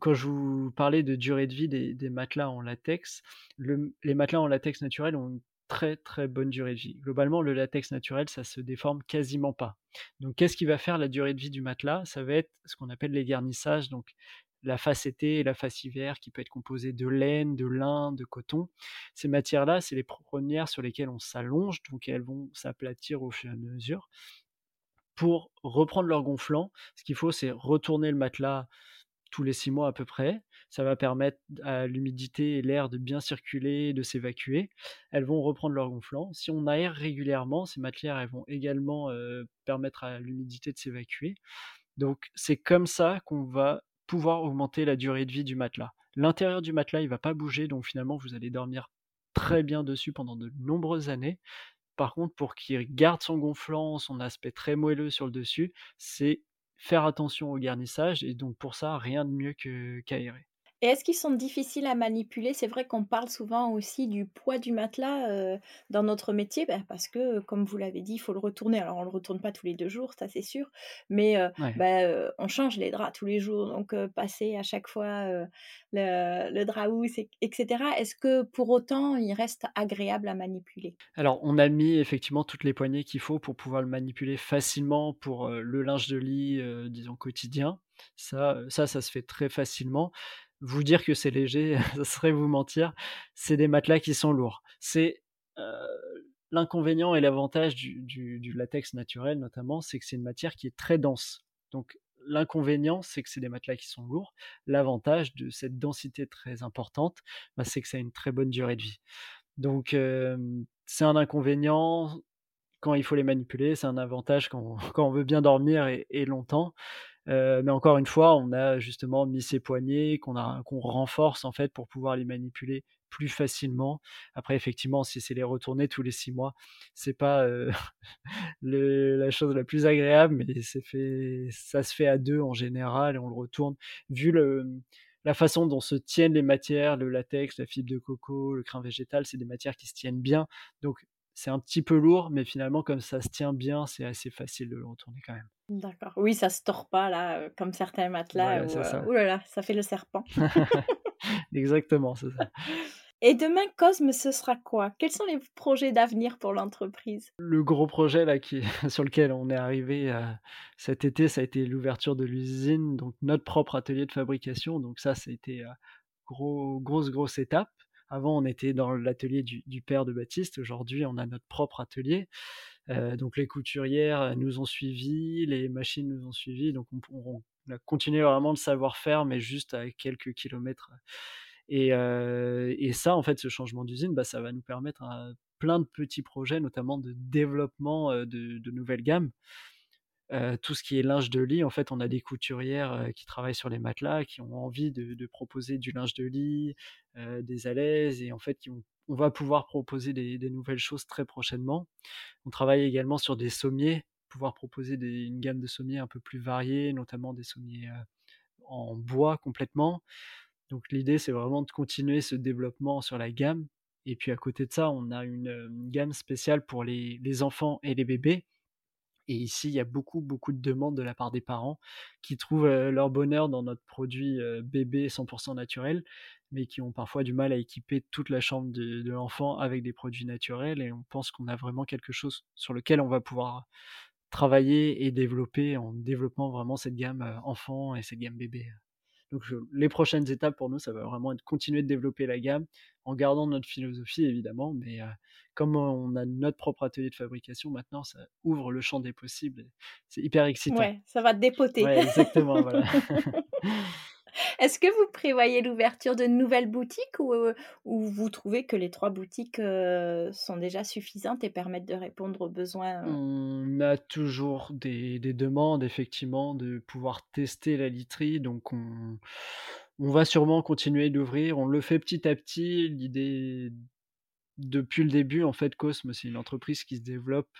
Quand je vous parlais de durée de vie des, matelas en latex, les matelas en latex naturel ont une très très bonne durée de vie. Globalement, le latex naturel, ça se déforme quasiment pas. Donc, qu'est-ce qui va faire la durée de vie du matelas? Ça va être ce qu'on appelle les garnissages, donc la face été et la face hiver, qui peut être composée de laine, de lin, de coton. Ces matières-là, c'est les premières sur lesquelles on s'allonge, donc elles vont s'aplatir au fur et à mesure. Pour reprendre leur gonflant, ce qu'il faut, c'est retourner le matelas tous les six mois à peu près. Ça va permettre à l'humidité et l'air de bien circuler, de s'évacuer. Elles vont reprendre leur gonflant. Si on aère régulièrement, ces matières elles vont également permettre à l'humidité de s'évacuer. Donc c'est comme ça qu'on va pouvoir augmenter la durée de vie du matelas. L'intérieur du matelas, il va pas bouger, donc finalement, vous allez dormir très bien dessus pendant de nombreuses années. Par contre, pour qu'il garde son gonflant, son aspect très moelleux sur le dessus, c'est faire attention au garnissage et donc pour ça, rien de mieux qu'aérer.
Et est-ce qu'ils sont difficiles à manipuler? C'est vrai qu'on parle souvent aussi du poids du matelas, heu, dans notre métier, bah, parce que, comme vous l'avez dit, il faut le retourner. Alors on le retourne pas tous les 2 jours, ça c'est sûr, mais heu,
Ouais.
bah, heu, on change les draps tous les jours, donc heu, passer à chaque fois, heu, le le drap housse et et cetera. Est-ce que pour autant, il reste agréable à manipuler?
Alors, on a mis effectivement toutes les poignées qu'il faut pour pouvoir le manipuler facilement pour, heu, le linge de lit, heu, disons quotidien. Ça, heu, ça, ça se fait très facilement. Vous dire que c'est léger, [LAUGHS] ça serait vous mentir. C'est des matelas qui sont lourds. C'est, heu, l'inconvénient et l'avantage du latex naturel notamment, c'est que c'est une matière qui est très dense. Donc l'inconvénient, c'est que c'est des matelas qui sont lourds. L'avantage de cette densité très importante, bah, c'est que ça a une très bonne durée de vie. Donc c'est un inconvénient quand il faut les manipuler, c'est un avantage quand on [LAUGHS] veut bien dormir et longtemps. Heu, mais encore une fois, on a justement mis ces poignées qu'on qu'on renforce en fait pour pouvoir les manipuler plus facilement. Après effectivement, si c'est les retourner tous les 6 mois, c'est pas, heu, [LAUGHS] le la chose la plus agréable, mais c'est fait ça se fait à 2 en général et on le retourne. Vu le, la façon dont se tiennent les matières, le latex, la fibre de coco, le crin végétal, c'est des matières qui se tiennent bien. Donc c'est un petit peu lourd, mais finalement comme ça se tient bien, c'est assez facile de le retourner quand même.
D'accord. Oui, ça se tord pas là, heu, comme certains matelas
Voilà,
où, heu,
ça.
ouh là là, ça fait le serpent. [LAUGHS]
Exactement, c'est ça. [LAUGHS]
Et demain, Cosme, ce sera quoi? Quels sont les projets d'avenir pour l'entreprise?
Le gros projet là qui [LAUGHS] sur lequel on est arrivé, heu, cet été, ça a été l'ouverture de l'usine, donc notre propre atelier de fabrication, donc ça, ça a été, gros grosse, grosse étape. Avant, on était dans l'atelier du du père de Baptiste. Aujourd'hui, on a notre propre atelier. Heu, donc les couturières, nous ont suivis, les machines nous ont suivis, donc on on on a continué vraiment le savoir-faire, mais juste à quelques kilomètres, et et ça, en fait, ce changement d'usine, bah, ça va nous permettre un plein de petits projets, notamment de développement, de nouvelles gammes. Tout ce qui est linge de lit, en fait, on a des couturières, qui travaillent sur les matelas, qui ont envie de proposer du linge de lit, des alaises et en fait, qui on va pouvoir proposer des nouvelles choses très prochainement. On travaille également sur des sommiers, pouvoir proposer une gamme de sommiers un peu plus variés, notamment des sommiers, en bois complètement. Donc l'idée, c'est vraiment de continuer ce développement sur la gamme et puis à côté de ça, on a une, gamme spéciale pour les enfants et les bébés et ici, il y a beaucoup, beaucoup de demandes de la part des parents qui trouvent, leur bonheur dans notre produit, bébé 100% naturel, mais qui ont parfois du mal à équiper toute la chambre de de l'enfant avec des produits naturels et on pense qu'on a vraiment quelque chose sur lequel on va pouvoir travailler et développer en développant vraiment cette gamme, enfant et cette gamme bébé. Donc je les prochaines étapes pour nous, ça va vraiment être continuer de développer la gamme en gardant notre philosophie évidemment, mais heu, comme on a notre propre atelier de fabrication maintenant, ça ouvre le champ des possibles c'est hyper excitant.
Ouais, ça va dépoter.
Ouais, exactement, voilà. [LAUGHS] [LAUGHS]
Est-ce que vous prévoyez l'ouverture de nouvelles boutiques ou, heu, ou vous trouvez que les 3 boutiques, heu, sont déjà suffisantes et permettent de répondre aux besoins, heu?
On a toujours des des demandes effectivement de pouvoir tester la literie, donc on on va sûrement continuer d'ouvrir. On le fait petit à petit. L'idée depuis le début, en fait, Cosme, c'est une entreprise qui se développe,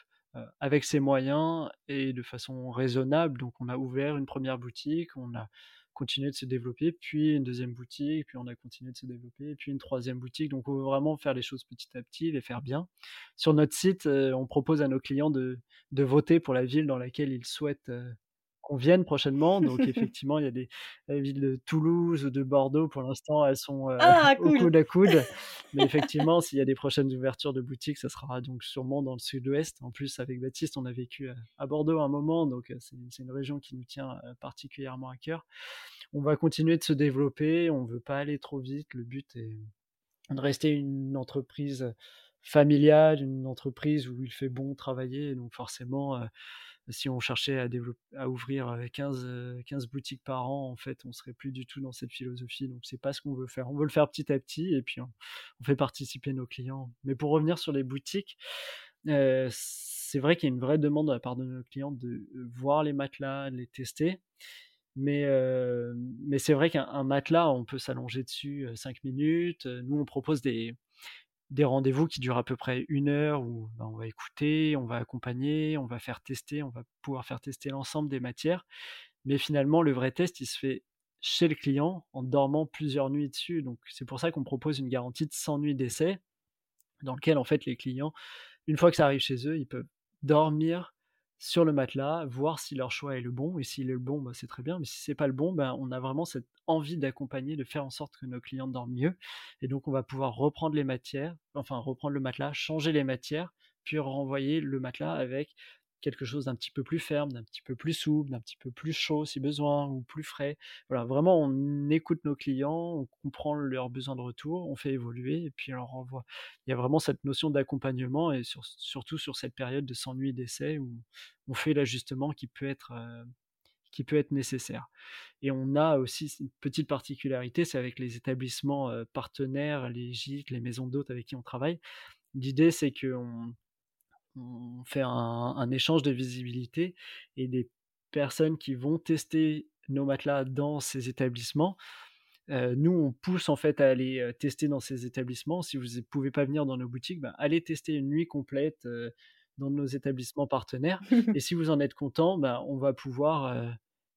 avec ses moyens et de façon raisonnable. Donc on a ouvert une première boutique, on a continué de se développer, puis une deuxième boutique, puis on a continué de se développer, puis une troisième boutique. Donc on veut vraiment faire les choses petit à petit, les faire bien. Sur notre site, heu, on propose à nos clients de de voter pour la ville dans laquelle ils souhaitent, heu, qu'on vienne prochainement. Donc [LAUGHS] effectivement, il y a des la ville de Toulouse ou de Bordeaux, pour l'instant, elles sont, heu,
Ah [LAUGHS]
au coude à coude. [LAUGHS] Mais effectivement, s'il y a des prochaines ouvertures de boutiques, ça sera donc sûrement dans le sud-ouest. En plus, avec Baptiste, on a vécu à à Bordeaux un moment, donc heu, c'est une région qui nous tient, heu, particulièrement à cœur. On va continuer de se développer, on veut pas aller trop vite. Le but est de rester une entreprise familiale, une entreprise où il fait bon travailler. Donc forcément, si on cherchait à ouvrir, heu, 15, heu, 15 boutiques par an, en fait, on serait plus du tout dans cette philosophie. Donc c'est pas ce qu'on veut faire. On veut le faire petit à petit et puis on fait participer nos clients. Mais pour revenir sur les boutiques, c'est vrai qu'il y a une vraie demande de la part de nos clients de voir les matelas, de les tester. Mais mais c'est vrai qu'un un matelas, on peut s'allonger dessus, heu, 5 minutes. Nous, on propose des des rendez-vous qui durent à peu près une heure où, bah, on va écouter, on va accompagner, on va faire tester, on va pouvoir faire tester l'ensemble des matières. Mais finalement, le vrai test, il se fait chez le client en dormant plusieurs nuits dessus. Donc c'est pour ça qu'on propose une garantie de 100 nuits d'essai dans lequel en fait les clients, une fois que ça arrive chez eux, ils peuvent dormir sur le matelas, voir si leur choix est le bon et s'il est le bon, bah, c'est très bien, mais si c'est pas le bon, ben, on a vraiment cette envie d'accompagner, de faire en sorte que nos clients dorment mieux et donc on va pouvoir reprendre les matières, enfin reprendre le matelas, changer les matières, puis renvoyer le matelas avec quelque chose d'un petit peu plus ferme, d'un petit peu plus souple, d'un petit peu plus chaud si besoin ou plus frais. Voilà, vraiment on écoute nos clients, on comprend leurs besoins de retour, on fait évoluer et puis on leur renvoie. Il y a vraiment cette notion d'accompagnement et surtout sur cette période de s'ennuyer d'essai où on fait l'ajustement qui peut être euh, qui peut être nécessaire. Et on a aussi une petite particularité, c'est avec les établissements euh, partenaires, les gîtes, les maisons d'hôtes avec qui on travaille. L'idée, c'est qu'on on fait un, échange de visibilité et des personnes qui vont tester nos matelas dans ces établissements. Euh, nous, on pousse en fait à aller euh, tester dans ces établissements. Si vous ne pouvez pas venir dans nos boutiques, ben, allez tester une nuit complète euh, dans nos établissements partenaires. [LAUGHS] et si vous en êtes content, ben, on va pouvoir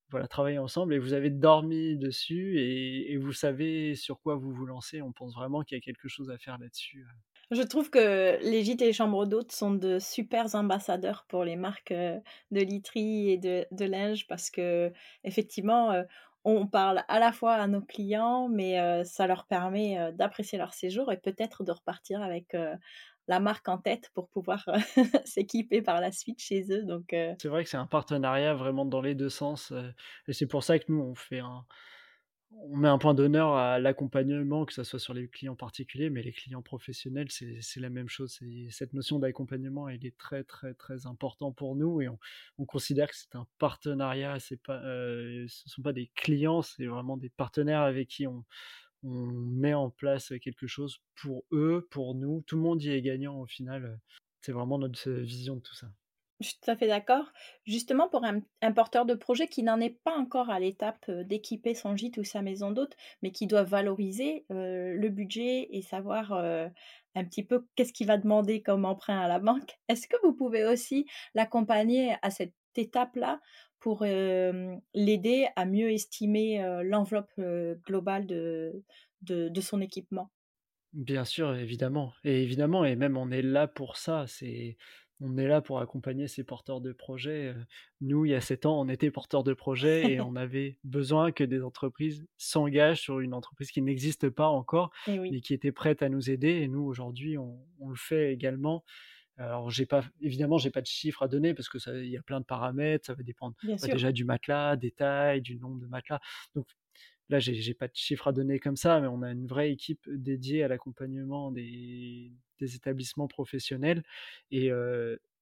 voilà, travailler ensemble et vous avez dormi dessus et, et, vous savez sur quoi vous vous lancez. On pense vraiment qu'il y a quelque chose à faire là-dessus.
Je trouve que les gîtes et les chambres d'hôtes sont de super ambassadeurs pour les marques euh, de literie et de, de linge parce que effectivement, euh, on parle à la fois à nos clients, mais euh, ça leur permet d'apprécier leur séjour et peut-être de repartir avec la marque en tête pour pouvoir [LAUGHS] s'équiper par la suite chez eux.
C'est vrai que c'est un partenariat vraiment dans les deux sens, et c'est pour ça que nous on fait un on met un point d'honneur à l'accompagnement, que ce soit sur les clients particuliers, mais les clients professionnels, c'est la même chose. Cette notion d'accompagnement, elle est très, très, très important pour nous et on, considère que c'est un partenariat. Euh, ce ne sont pas des clients, c'est vraiment des partenaires avec qui on, on met en place quelque chose pour eux, pour nous. Tout le monde y est gagnant au final. C'est vraiment notre vision de tout ça.
Je suis tout à fait d'accord. Justement, pour un, porteur de projet qui n'en est pas encore à l'étape d'équiper son gîte ou sa maison d'hôte, mais qui doit valoriser le budget et savoir un petit peu qu'est-ce qu'il va demander comme emprunt à la banque, [LAUGHS] est-ce que vous pouvez aussi l'accompagner à cette étape-là pour l'aider à mieux estimer l'enveloppe globale de, de son équipement?
Bien sûr, évidemment. Et évidemment, et même on est là pour ça. C'est on est là pour accompagner ces porteurs de projets. Nous, il y a 7 ans, on était porteurs de projets et [LAUGHS] on avait besoin que des entreprises s'engagent sur une entreprise qui n'existe pas encore, mais qui était prête à nous aider. Et nous, aujourd'hui, on, le fait également. Alors, j'ai pas, évidemment, j'ai pas de chiffres à donner parce que il y a plein de paramètres. Ça va dépendre bah, déjà du matelas, des tailles, du nombre de matelas. Donc, là, j'ai pas de chiffres à donner comme ça, mais on a une vraie équipe dédiée à l'accompagnement des, des, établissements professionnels et,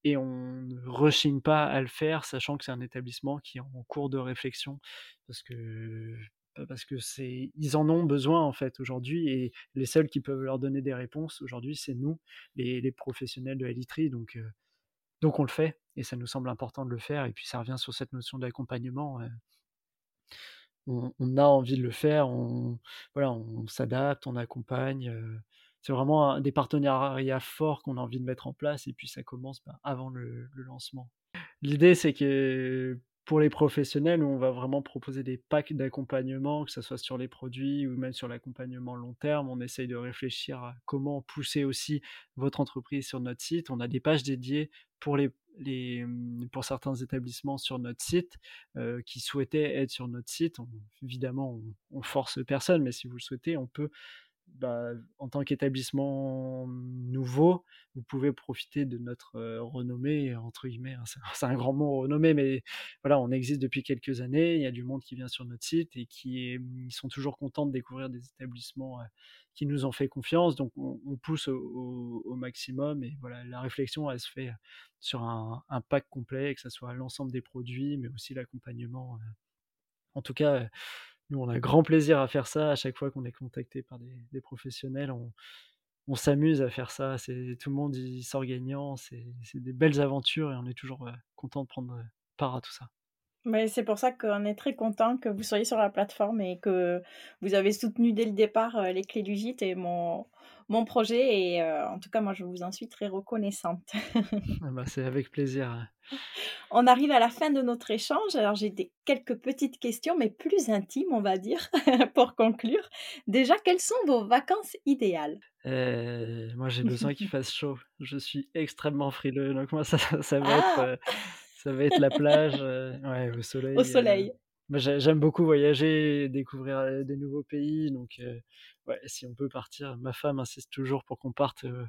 et on ne rechigne pas à le faire, sachant que c'est un établissement qui est en cours de réflexion parce que parce que c'est ils en ont besoin en fait aujourd'hui et les seuls qui peuvent leur donner des réponses aujourd'hui c'est nous les, les, professionnels de la literie donc donc on le fait et ça nous semble important de le faire et puis ça revient sur cette notion d'accompagnement on, a envie de le faire, on, voilà, on s'adapte, on accompagne. C'est vraiment des partenariats forts qu'on a envie de mettre en place et puis ça commence bah, avant le, lancement. L'idée, c'est que pour les professionnels, on va vraiment proposer des packs d'accompagnement, que ce soit sur les produits ou même sur l'accompagnement long terme. On essaye de réfléchir à comment pousser aussi votre entreprise sur notre site. On a des pages dédiées pour les, mmh, pour certains établissements sur notre site euh, qui souhaitaient être sur notre site. évidemment, on, on, force personne, mais si vous le souhaitez, on peut bah, en tant qu'établissement nouveau, vous pouvez profiter de notre renommée, entre guillemets. Hein, c'est un grand mot renommée, mais voilà, on existe depuis quelques années. Il y a du monde qui vient sur notre site et qui mmh, sont toujours contents de découvrir des établissements qui nous ont fait confiance. Donc, on, pousse au, maximum. Et voilà, la réflexion, elle se fait sur un, un pack complet, que ce soit l'ensemble des produits, mais aussi l'accompagnement. En tout cas, nous, on a grand plaisir à faire ça. À chaque fois qu'on est contacté par des, professionnels, on, s'amuse à faire ça. C'est tout le monde y sort gagnant. C'est des belles aventures et on est toujours content de prendre part à tout ça.
Mais c'est pour ça qu'on est très content que vous soyez sur la plateforme et que vous avez soutenu dès le départ euh, les clés du gîte et mon, mon projet. Et euh, en tout cas, moi, je vous en suis très reconnaissante. [LAUGHS]
Ah bah, c'est avec plaisir.
On arrive à la fin de notre échange. Alors, j'ai des, quelques petites questions, mais plus intimes, on va dire, [LAUGHS] pour conclure. Déjà, quelles sont vos vacances idéales?
Euh, moi, j'ai besoin qu'il [LAUGHS] fasse chaud. Je suis extrêmement frileux. Donc, moi, ça, ça va être,
Ah,
ça va être la plage, euh, ouais, au soleil.
au
euh.
soleil.
J'ai- j'aime beaucoup voyager, découvrir euh, des nouveaux pays. Donc, euh, ouais, si on peut partir, ma femme insiste toujours pour qu'on parte euh,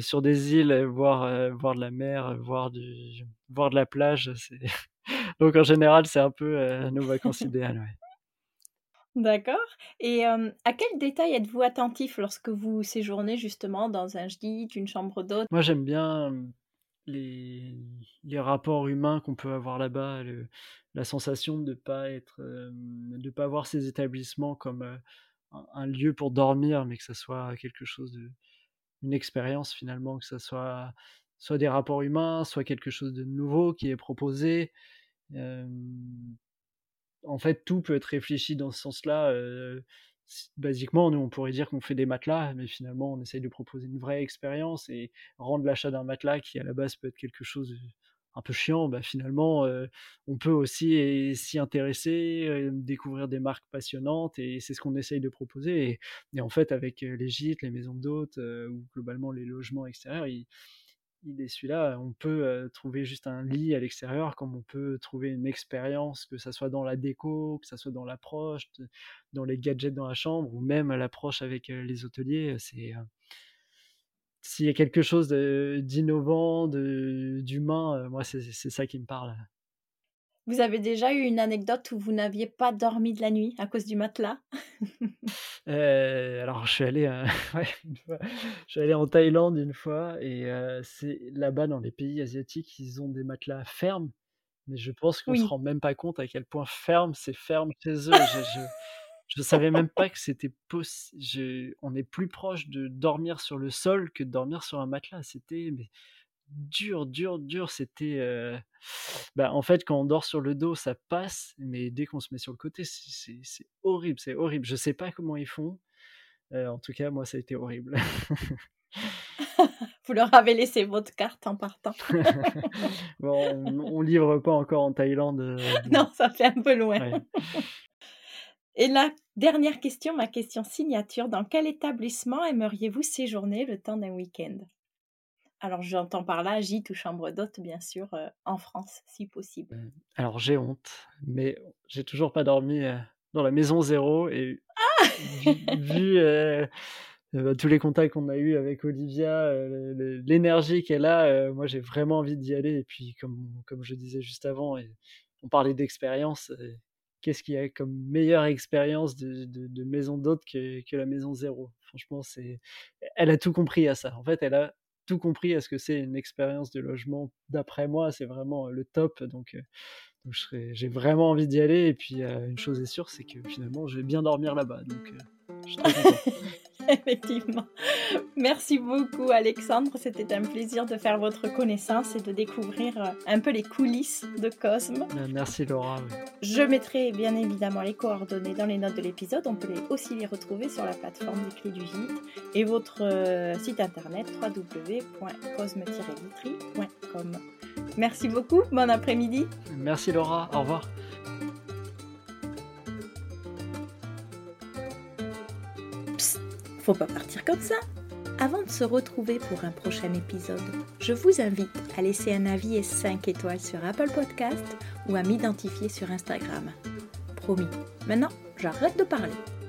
sur des îles, euh, voir, euh, voir de la mer, euh, voir du, voir de la plage. [LAUGHS] Donc, en général, c'est un peu euh, nos vacances idéales. Ouais.
D'accord. Et euh, à quel détail êtes-vous attentif lorsque vous séjournez justement dans un gîte, une chambre d'hôte?
Moi, j'aime bien euh, les, rapports humains qu'on peut avoir là-bas, la sensation de pas être, euh, de pas voir ces établissements comme euh, un, lieu pour dormir, mais que ça soit quelque chose de, une expérience finalement, que ça soit soit des rapports humains, soit quelque chose de nouveau qui est proposé. Euh, en fait, tout peut être réfléchi dans ce sens-là. Basiquement, nous, on pourrait dire qu'on fait des matelas, mais finalement, on essaye de proposer une vraie expérience et rendre l'achat d'un matelas qui, à la base, peut être quelque chose de un peu chiant, bah, finalement, euh, on peut aussi eh, s'y intéresser, euh, découvrir des marques passionnantes, et c'est ce qu'on essaye de proposer. Et, en fait, avec euh, les gîtes, les maisons d'hôtes, euh, ou globalement les logements extérieurs, il, il est celui-là, on peut trouver juste un lit à l'extérieur, comme on peut trouver une expérience, que ça soit dans la déco, que ça soit dans l'approche, dans les gadgets dans la chambre, ou même à l'approche avec les hôteliers. C'est s'il y a quelque chose d'innovant, d'humain, moi c'est ça qui me parle.
Vous avez déjà eu une anecdote où vous n'aviez pas dormi de la nuit à cause du matelas? [LAUGHS]
Euh, alors je suis allé, euh, [LAUGHS] ouais, une fois, je suis allé en Thaïlande une fois, et euh, c'est là-bas dans les pays asiatiques, ils ont des matelas fermes. Mais je pense qu'on se
Oui.
rend même pas compte à quel point ferme c'est ferme chez eux. Je je savais même pas que c'était possible. on est plus proche de dormir sur le sol que de dormir sur un matelas. C'était mais dur, dur, dur. C'était, bah, en fait, quand on dort sur le dos, ça passe, mais dès qu'on se met sur le côté, c'est horrible, c'est horrible. Je sais pas comment ils font, en tout cas, moi, ça a été horrible.
Vous leur avez laissé votre carte en partant. [LAUGHS]
Bon, on on livre pas encore en Thaïlande, [LAUGHS]
non, ça fait un peu loin.
ouais.
Et la dernière question, ma question signature, dans quel établissement aimeriez-vous séjourner le temps d'un week-end? Alors j'entends par là gîte ou chambre d'hôte, bien sûr, euh, en France, si possible.
Mmh. Alors j'ai honte, mais j'ai toujours pas dormi, heu, dans la maison zéro et vu vu, heu, [LAUGHS] bah, tous les contacts qu'on a eus avec Olivia, l'énergie qu'elle a, moi j'ai vraiment envie d'y aller et puis comme comme je disais juste avant et on parlait d'expérience, qu'est-ce qu'il y a comme meilleure expérience de de de maison d'hôte que que la maison zéro? Franchement, c'est elle a tout compris à ça. En fait, elle a tout compris à ce que c'est une expérience de logement. D'après moi, c'est vraiment, le top donc serais j'ai vraiment envie d'y aller et puis, heu, une chose est sûre, c'est que finalement je vais bien dormir là-bas donc je suis très content. [LAUGHS] [LAUGHS]
Effectivement. Merci beaucoup Alexandre, c'était un plaisir de faire votre connaissance et de découvrir euh, un peu les coulisses de Cosme.
Bah, merci Laura.
Je mettrai bien évidemment les coordonnées dans les notes de l'épisode. On peut les- aussi les retrouver sur la plateforme des clés du gîte et votre euh, site internet www.cosme-vitry.com. Merci beaucoup, bon après-midi.
Merci Laura, au revoir.
Faut pas partir comme ça. Avant de se retrouver pour un prochain épisode, je vous invite à laisser un avis et 5 étoiles sur Apple Podcast ou à m'identifier sur Instagram. Promis. Maintenant, j'arrête de parler.